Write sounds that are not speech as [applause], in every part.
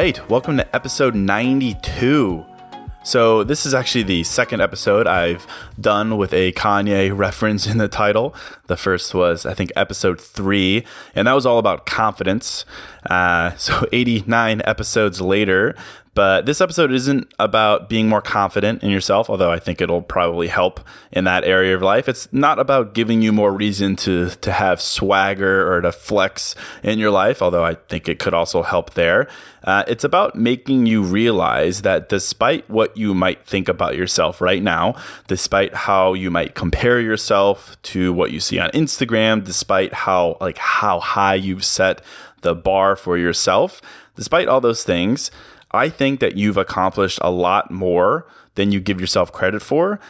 Right, welcome to episode 92. So, this is actually the second episode I've done with a Kanye reference in the title. The first was, I think, episode three, and that was all about confidence. Uh, [laughs] so, 89 episodes later, but this episode isn't about being more confident in yourself, although I think it'll probably help in that area of life. It's not about giving you more reason to, to have swagger or to flex in your life, although I think it could also help there. Uh, it's about making you realize that despite what you might think about yourself right now, despite how you might compare yourself to what you see on Instagram, despite how like how high you've set the bar for yourself, despite all those things, I think that you've accomplished a lot more than you give yourself credit for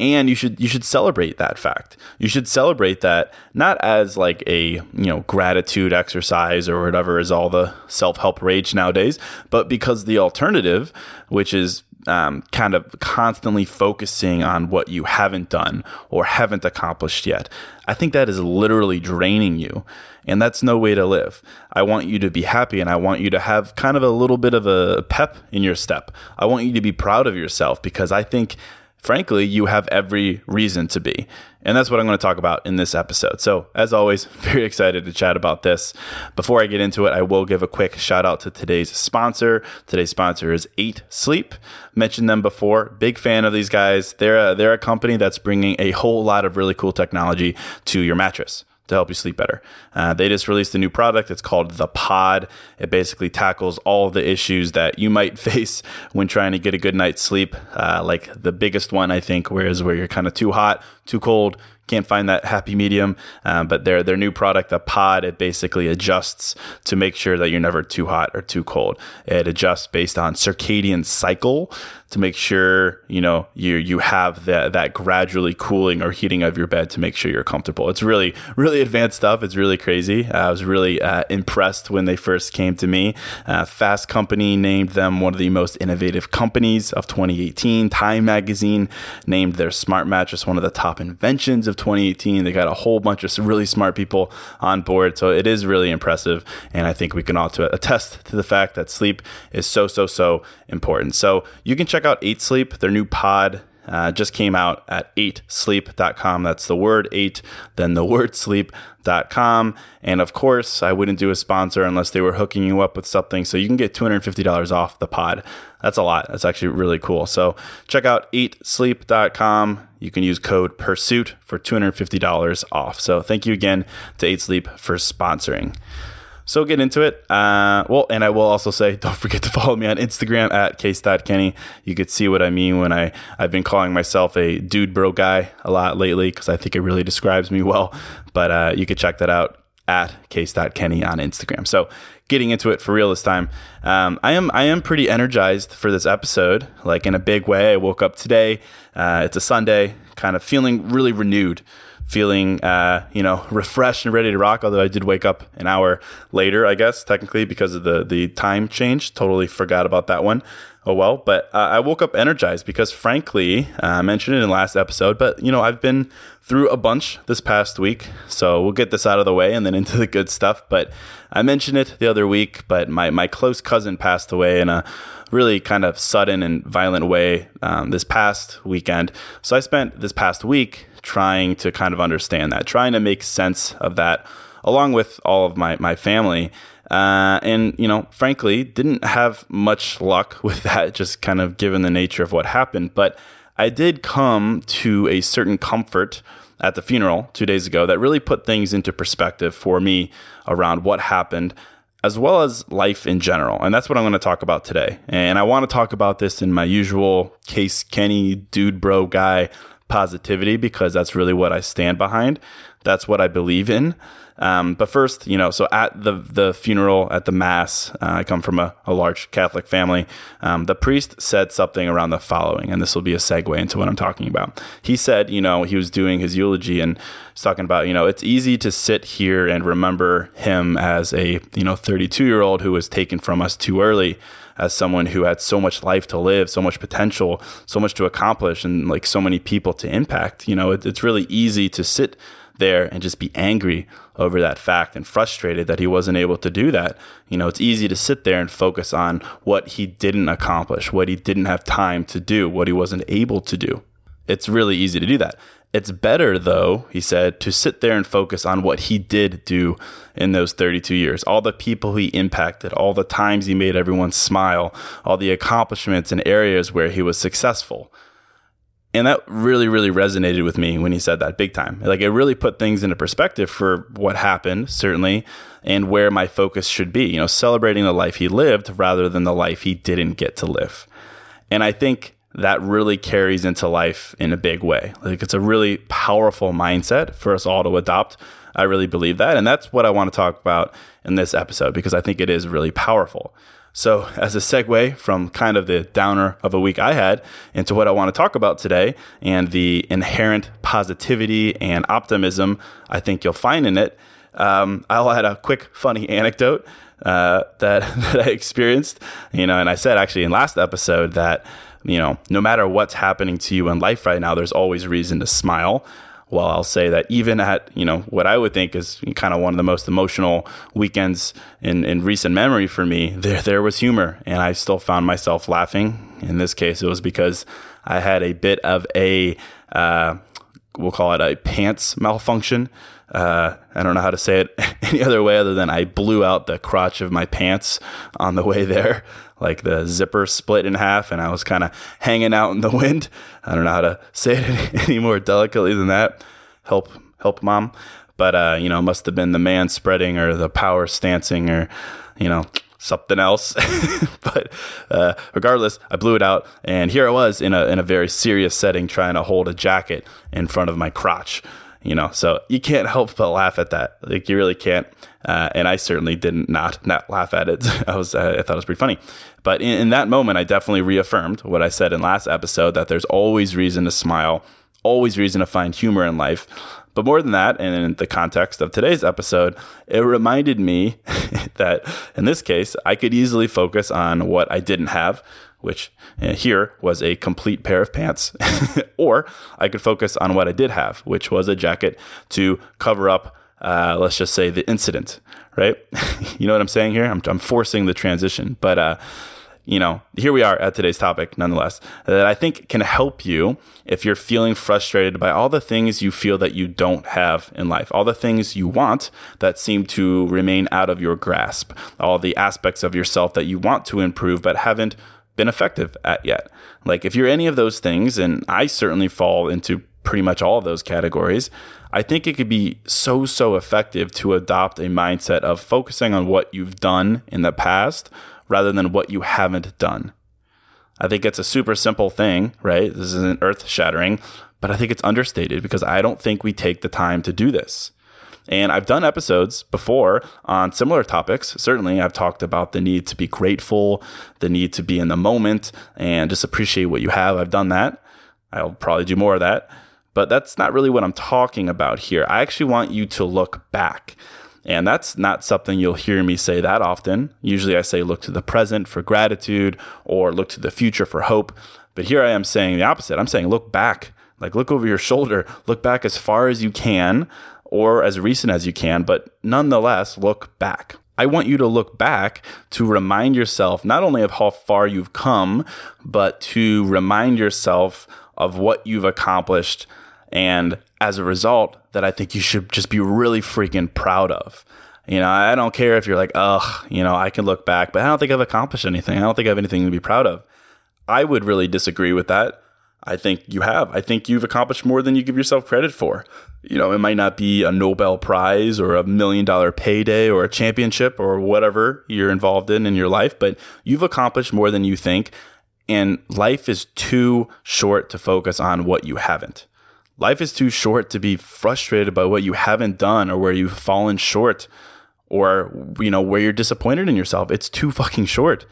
and you should you should celebrate that fact. You should celebrate that not as like a you know gratitude exercise or whatever is all the self help rage nowadays, but because the alternative, which is um, kind of constantly focusing on what you haven't done or haven't accomplished yet, I think that is literally draining you. And that's no way to live. I want you to be happy and I want you to have kind of a little bit of a pep in your step. I want you to be proud of yourself because I think frankly, you have every reason to be. And that's what I'm going to talk about in this episode. So, as always, [laughs] very excited to chat about this. Before I get into it, I will give a quick shout out to today's sponsor. Today's sponsor is Eight Sleep. Mentioned them before. Big fan of these guys. They're a, they're a company that's bringing a whole lot of really cool technology to your mattress to help you sleep better. Uh, they just released a new product. It's called the Pod. It basically tackles all the issues that you might [laughs] face when trying to get a good night's sleep. Uh, like the biggest one, I think, where is where you're kind of too hot, too cold, can't find that happy medium. Um, but their their new product, the Pod, it basically adjusts to make sure that you're never too hot or too cold. It adjusts based on circadian cycle to make sure you know you you have that that gradually cooling or heating of your bed to make sure you're comfortable. It's really really advanced stuff. It's really crazy. Uh, I was really uh, impressed when they first came to me. Uh, Fast Company named them one of the most innovative companies of 2018. Time Magazine named their smart mattress one of the top inventions of 2018. They got a whole bunch of really smart people on board, so it is really impressive. And I think we can all attest to the fact that sleep is so so so important. So you can check check out Eight Sleep. Their new pod uh, just came out at eightsleep.com. That's the word 8, then the word sleep.com. And of course, I wouldn't do a sponsor unless they were hooking you up with something. So you can get $250 off the pod. That's a lot. That's actually really cool. So check out eightsleep.com. You can use code PURSUIT for $250 off. So thank you again to Eight Sleep for sponsoring. So get into it. Uh, well, and I will also say, [laughs] don't forget to follow me on Instagram at case.kenny. You could see what I mean when I, I've been calling myself a dude bro guy a lot lately because I think it really describes me well. But uh, you could check that out at case.kenny on Instagram. So getting into it for real this time. Um, I am I am pretty energized for this episode, like in a big way. I woke up today. Uh, it's a Sunday, kind of feeling really renewed, feeling uh, you know [laughs] refreshed and ready to rock. Although I did wake up an hour later, I guess technically because of the the time change. Totally forgot about that one. Oh well, but uh, I woke up energized because, frankly, uh, I mentioned it in the last episode. But you know, I've been through a bunch this past week, so we'll get this out of the way and then [laughs] into the good stuff. But I mentioned it the other week, but my my close cousin passed away in a really kind of sudden and violent way um, this past weekend. So I spent this past week trying to kind of understand that, trying to make sense of that, along with all of my my family. Uh, and, you know, frankly, didn't have much luck [laughs] with that, just kind of given the nature of what happened. But I did come to a certain comfort at the funeral two days ago that really put things into perspective for me around what happened, as well as life in general. And that's what I'm going to talk about today. And I want to talk about this in my usual Case Kenny, dude, bro, guy positivity because that's really what I stand behind. That's what I believe in. Um, but first, you know, so at the the funeral, at the mass, uh, I come from a, a large Catholic family. Um, the priest said something around the following, and this will be a segue into what I'm talking about. He said, you know, he was doing his eulogy and he's talking about, you know, it's easy to sit here and remember him as a, you know, 32 year old who was taken from us too early as someone who had so much life to live, so much potential, so much to accomplish, and like so many people to impact. You know, it, it's really easy to sit there and just be angry over that fact and frustrated that he wasn't able to do that. You know, it's easy to sit there and focus on what he didn't accomplish, what he didn't have time to do, what he wasn't able to do. It's really easy to do that. It's better, though, he said, to sit there and focus on what he did do in those 32 years. All the people he impacted, all the times he made everyone smile, all the accomplishments and areas where he was successful. And that really, really resonated with me when he said that big time. Like it really put things into perspective for what happened, certainly, and where my focus should be, you know, celebrating the life he lived rather than the life he didn't get to live. And I think that really carries into life in a big way. Like it's a really powerful mindset for us all to adopt. I really believe that. And that's what I want to talk about in this episode because I think it is really powerful. So, as a segue from kind of the downer of a week I had into what I want to talk about today and the inherent positivity and optimism I think you'll find in it, um, I'll add a quick funny anecdote uh, that, [laughs] that I experienced. You know, and I said actually in last episode that, you know, no matter what's happening to you in life right now, there's always reason to smile well, I'll say that even at you know what I would think is kind of one of the most emotional weekends in, in recent memory for me, there there was humor, and I still found myself laughing. In this case, it was because I had a bit of a uh, we'll call it a pants malfunction. Uh, I don't know how to say it [laughs] any other way other than I blew out the crotch of my pants on the way there. Like the zipper split in half, and I was kind of hanging out in the [laughs] wind. I don't know how to say it [laughs] any more delicately than that. Help, help, mom. But uh, you know, must have been the man spreading or the power stancing or you know something else. [laughs] but uh, regardless, I blew it out, and here I was in a in a very serious setting, trying to hold a jacket in front of my crotch you know? So you can't help but laugh at that. Like you really can't. Uh, and i certainly didn't not not laugh at it. [laughs] I was uh, i thought it was pretty funny. But in, in that moment i definitely reaffirmed what i said in last episode that there's always reason to smile always reason to find humor in life. But more than that, and in the context of today's episode, it reminded me [laughs] that in this case, I could easily focus on what I didn't have, which uh, here was a complete pair of pants, [laughs] or I could focus on what I did have, which was a jacket to cover up, uh, let's just say, the incident, right? [laughs] you know what I'm saying here? I'm, I'm forcing the transition, but uh, you know, here we are at today's topic, nonetheless, that I think can help you if you're feeling frustrated by all the things you feel that you don't have in life, all the things you want that seem to remain out of your grasp, all the aspects of yourself that you want to improve but haven't been effective at yet. Like if you're any of those things, and I certainly fall into pretty much all of those categories. I think it could be so, so effective to adopt a mindset of focusing on what you've done in the past rather than what you haven't done. I think it's a super simple thing, right? This isn't earth shattering, but I think it's understated because I don't think we take the time to do this. And I've done episodes before on similar topics. Certainly, I've talked about the need to be grateful, the need to be in the moment, and just appreciate what you have. I've done that. I'll probably do more of that. But that's not really what I'm talking about here. I actually want you to look back. And that's not something you'll hear me say that often. Usually I say look to the present for gratitude or look to the future for hope. But here I am saying the opposite. I'm saying look back, like look over your shoulder, look back as far as you can or as recent as you can, but nonetheless, look back. I want you to look back to remind yourself not only of how far you've come, but to remind yourself of what you've accomplished. And as a result, that I think you should just be really freaking proud of. You know, I don't care if you're like, ugh, you know, I can look back, but I don't think I've accomplished anything. I don't think I have anything to be proud of. I would really disagree with that. I think you have. I think you've accomplished more than you give yourself credit for. You know, it might not be a Nobel Prize or a million dollar payday or a championship or whatever you're involved in in your life, but you've accomplished more than you think. And life is too short to focus on what you haven't. Life is too short to be frustrated by what you haven't done or where you've fallen short or, you know, where you're disappointed in yourself. It's too fucking short.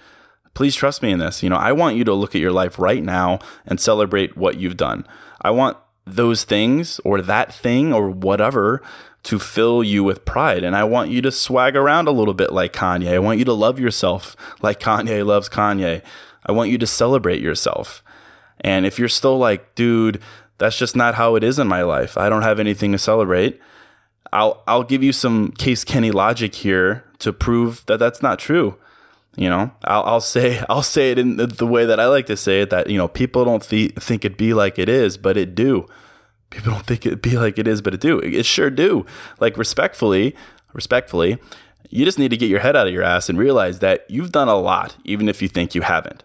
Please trust me in this. You know, I want you to look at your life right now and celebrate what you've done. I want those things or that thing or whatever to fill you with pride. And I want you to swag around a little bit like Kanye. I want you to love yourself like Kanye [laughs] loves Kanye. I want you to celebrate yourself. And if you're still like, dude, that's just not how it is in my life. I don't have anything to celebrate. I'll I'll give you some case Kenny logic here to prove that that's not true. You know, I'll, I'll say [laughs] I'll say it in the, the, way that I like to say it. That you know, people don't th- think it be like it is, but it do. People don't think it be like it is, but it do. It sure do. Like respectfully, respectfully, you just need to get your head out of your ass and realize that you've done a lot, even if you think you haven't.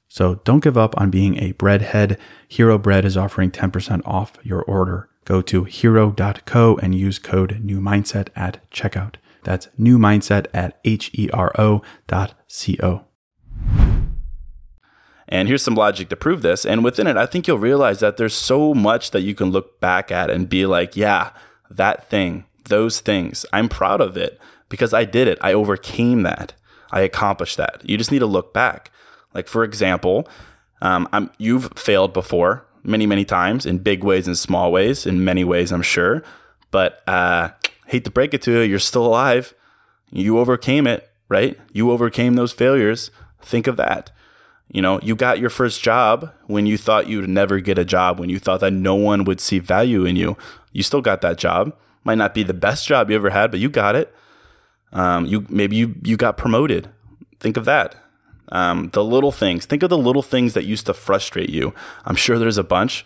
So don't give up on being a breadhead. Hero Bread is offering 10% off your order. Go to hero.co and use code new mindset at checkout. That's new mindset at H E R O dot C O. And here's some logic to prove this. And within it, I think you'll realize that there's so much that you can look back at and be like, yeah, that thing, those things, I'm proud of it because I did it. I overcame that. I accomplished that. You just need to look back. Like, for example, um, I'm, you've failed before many, many times in big ways and small ways, in many ways, I'm sure. But uh, hate to break it to you, you're still alive. You overcame it, right? You overcame those failures. Think of that. You know, you got your first job when you thought you'd never get a job, when you thought that no one would see value in you. You still got that job. Might not be the best job you ever had, but you got it. Um, you maybe you you got promoted. Think of that. Um, the little things. Think of the little things that used to frustrate you. I'm sure there's a bunch.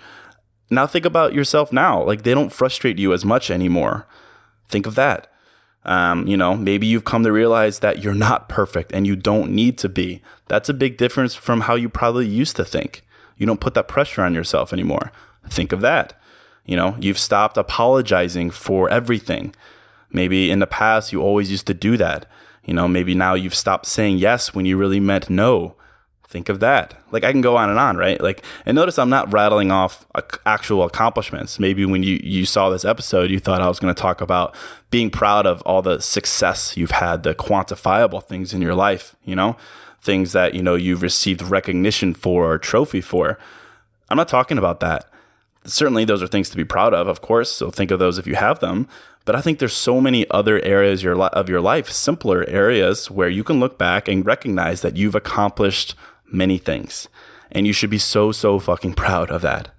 Now think about yourself now. Like they don't frustrate you as much anymore. Think of that. Um, you know, maybe you've come to realize that you're not perfect and you don't need to be. That's a big difference from how you probably used to think. You don't put that pressure on yourself anymore. Think of that. You know, you've stopped apologizing for everything. Maybe in the past you always used to do that. You know, maybe now you've stopped saying yes when you really meant no. Think of that. Like I can go on and on, right? Like, and notice I'm not rattling off actual accomplishments. Maybe when you you saw this episode, you thought I was going to talk about being proud of all the success you've had, the quantifiable things in your life. You know, things that you know you've received recognition for or trophy for. I'm not talking about that. Certainly, those are things to be proud of, of course. So think of those if you have them. But I think there's so many other areas of your life, simpler areas where you can look back and recognize that you've accomplished many things. And you should be so, so fucking proud of that.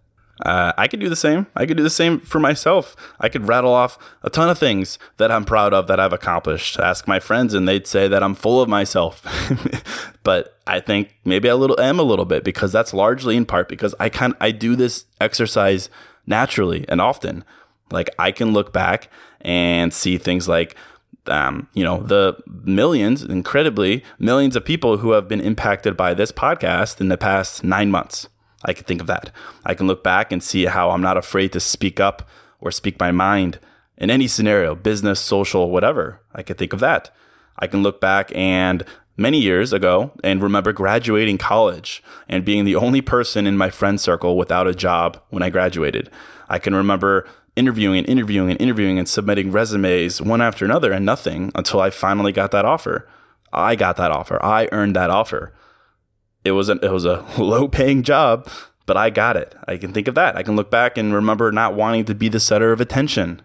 Uh, I could do the same. I could do the same for myself. I could rattle off a ton of things that I'm proud of that I've accomplished. Ask my friends, and they'd say that I'm full of myself. [laughs] but I think maybe I little am a little bit because that's largely in part because I can I do this exercise naturally and often. Like I can look back and see things like um, you know, the millions, incredibly, millions of people who have been impacted by this podcast in the past nine months. I can think of that. I can look back and see how I'm not afraid to speak up or speak my mind in any scenario, business, social, whatever. I can think of that. I can look back and many years ago and remember graduating college and being the only person in my friend circle without a job when I graduated. I can remember interviewing and interviewing and interviewing and submitting resumes one after another and nothing until I finally got that offer. I got that offer. I earned that offer. It was a, it was a [laughs] low paying job, but I got it. I can think of that. I can look back and remember not wanting to be the center of attention.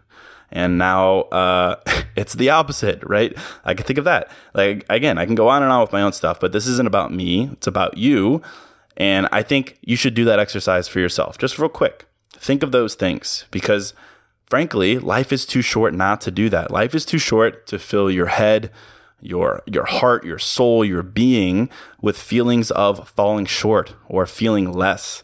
And now uh, [laughs] it's the opposite, right? I can think of that. Like again, I can go on and on with my own stuff, but this isn't about me. It's about you. And I think you should do that exercise for yourself, just real quick. Think of those things because frankly, life is too short not to do that. Life is too short to fill your head, your your heart, your soul, your being with feelings of falling short or feeling less.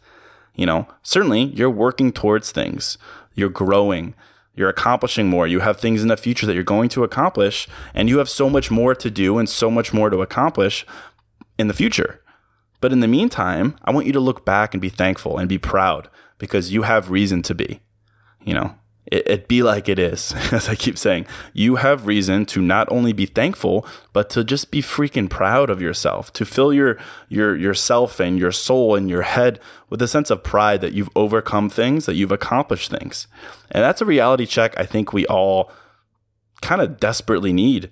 You know, certainly you're working towards things. You're growing. You're accomplishing more. You have things in the future that you're going to accomplish and you have so much more to do and so much more to accomplish in the future. But in the meantime, I want you to look back and be thankful and be proud because you have reason to be. You know, it, it, be like it is, [laughs] as I keep saying. You have reason to not only be thankful, but to just be freaking proud of yourself, to fill your your yourself and your soul and your head with a sense of pride that you've overcome things, that you've accomplished things. And that's a reality check I think we all kind of desperately need.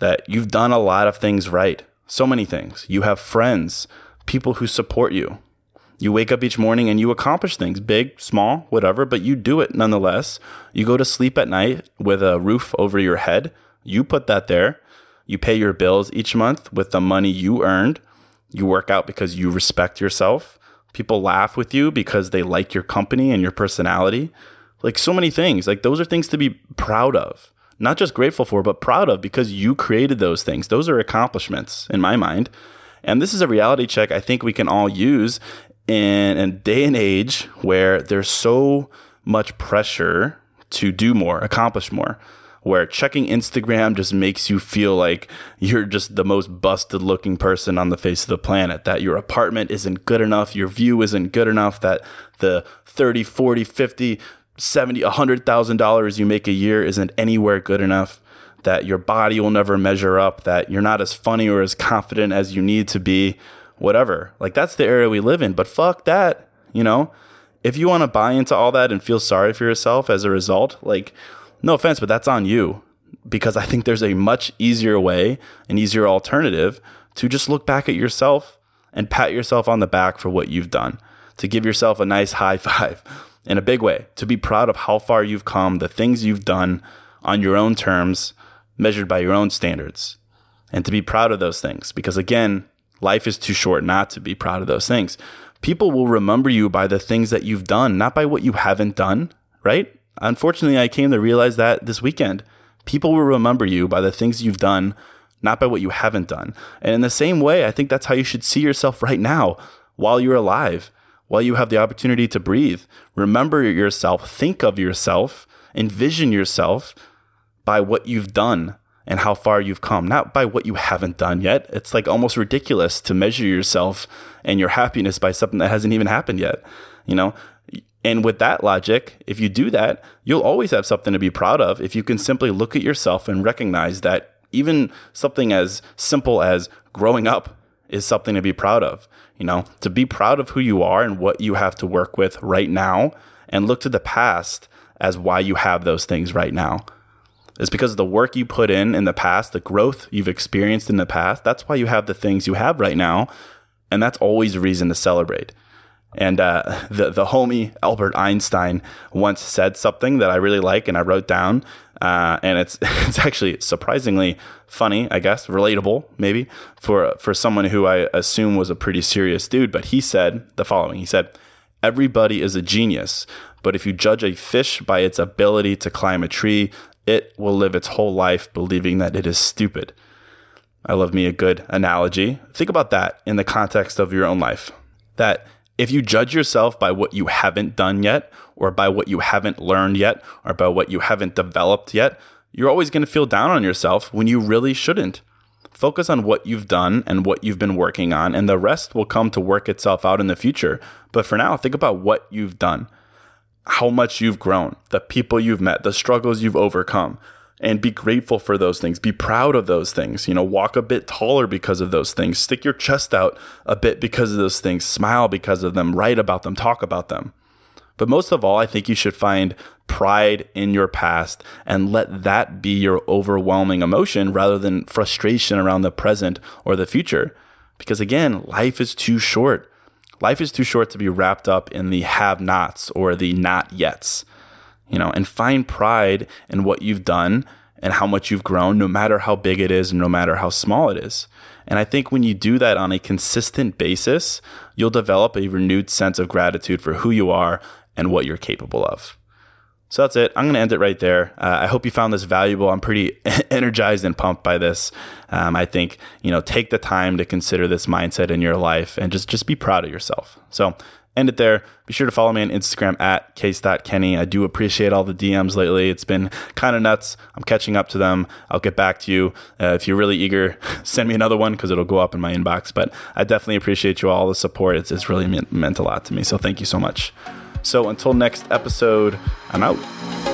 That you've done a lot of things right. So many things. You have friends, people who support you, you wake up each morning and you accomplish things, big, small, whatever, but you do it nonetheless. You go to sleep at night with a roof over your head. You put that there. You pay your bills each month with the money you earned. You work out because you respect yourself. People laugh with you because they like your company and your personality. Like so many things. Like those are things to be proud of. Not just grateful for, but proud of because you created those things. Those are accomplishments in my mind. And this is a reality check I think we can all use in a day and age where there's so much pressure to do more, accomplish more, where checking Instagram just makes you feel like you're just the most busted looking person on the face of the planet, that your apartment isn't good enough, your view isn't good enough, that the 30, 40, 50, 70, a $100,000 you make a year isn't anywhere good enough, that your body will never measure up, that you're not as funny or as confident as you need to be whatever. Like that's the area we live in. But fuck that, you know? If you want to buy into all that and feel sorry for yourself as a result, like no offense, but that's on you. because I think there's a much easier way, an easier alternative to just look back at yourself and pat yourself on the back for what you've done, to give yourself a nice high [laughs] five in a big way, to be proud of how far you've come, the things you've done on your own terms, measured by your own standards, and to be proud of those things. Because again, life is too short not to be proud of those things. People will remember you by the things that you've done, not by what you haven't done, right? Unfortunately, I came to realize that this weekend. People will remember you by the things you've done, not by what you haven't done. And in the same way, I think that's how you should see yourself right now while you're alive, while you have the opportunity to breathe. Remember yourself, think of yourself, envision yourself by what you've done and how far you've come, not by what you haven't done yet. It's like almost ridiculous to measure yourself and your happiness by something that hasn't even happened yet. You know, and with that logic, if you do that, you'll always have something to be proud of if you can simply look at yourself and recognize that even something as simple as growing up is something to be proud of. You know, to be proud of who you are and what you have to work with right now and look to the past as why you have those things right now. It's because of the work you put in in the past, the growth you've experienced in the past. That's why you have the things you have right now. And that's always a reason to celebrate. And uh, [laughs] the the homie Albert Einstein once said something that I really like, and I wrote down. Uh, and it's [laughs] it's actually surprisingly funny, I guess, relatable maybe for for someone who I assume was a pretty serious dude. But he said the following: He said, "Everybody is a genius, but if you judge a fish by its ability to climb a tree, it will live its whole life believing that it is stupid." I love me a good analogy. Think about that in the context of your own life. That if you judge yourself by what you haven't done yet, or by what you haven't learned yet, or by what you haven't developed yet, you're always going to feel down on yourself when you really shouldn't. Focus on what you've done and what you've been working on, and the rest will come to work itself out in the future. But for now, think about what you've done, how much you've grown, the people you've met, the struggles you've overcome and be grateful for those things. Be proud of those things. You know, walk a bit taller because of those things. Stick your chest out a bit because of those things. Smile because of them. Write about them. Talk about them. But most of all, I think you should find pride in your past and let that be your overwhelming emotion rather than frustration around the present or the future. Because again, life is too short. Life is too short to be wrapped up in the have nots or the not yets you know, and find pride in what you've done and how much you've grown, no matter how big it is no matter how small it is. And I think when you do that on a consistent basis, you'll develop a renewed sense of gratitude for who you are and what you're capable of. So that's it. I'm going to end it right there. Uh, I hope you found this valuable. I'm pretty [laughs] energized and pumped by this. Um, I think you know, take the time to consider this mindset in your life and just just be proud of yourself. So end it there. Be sure to follow me on Instagram at case.kenny. I do appreciate all the DMs lately. It's been kind of nuts. I'm catching up to them. I'll get back to you. Uh, if you're really eager, [laughs] send me another one because it'll go up in my inbox. But I definitely appreciate you all the support. It's, it's really meant, meant a lot to me. So thank you so much. So until next episode, I'm out.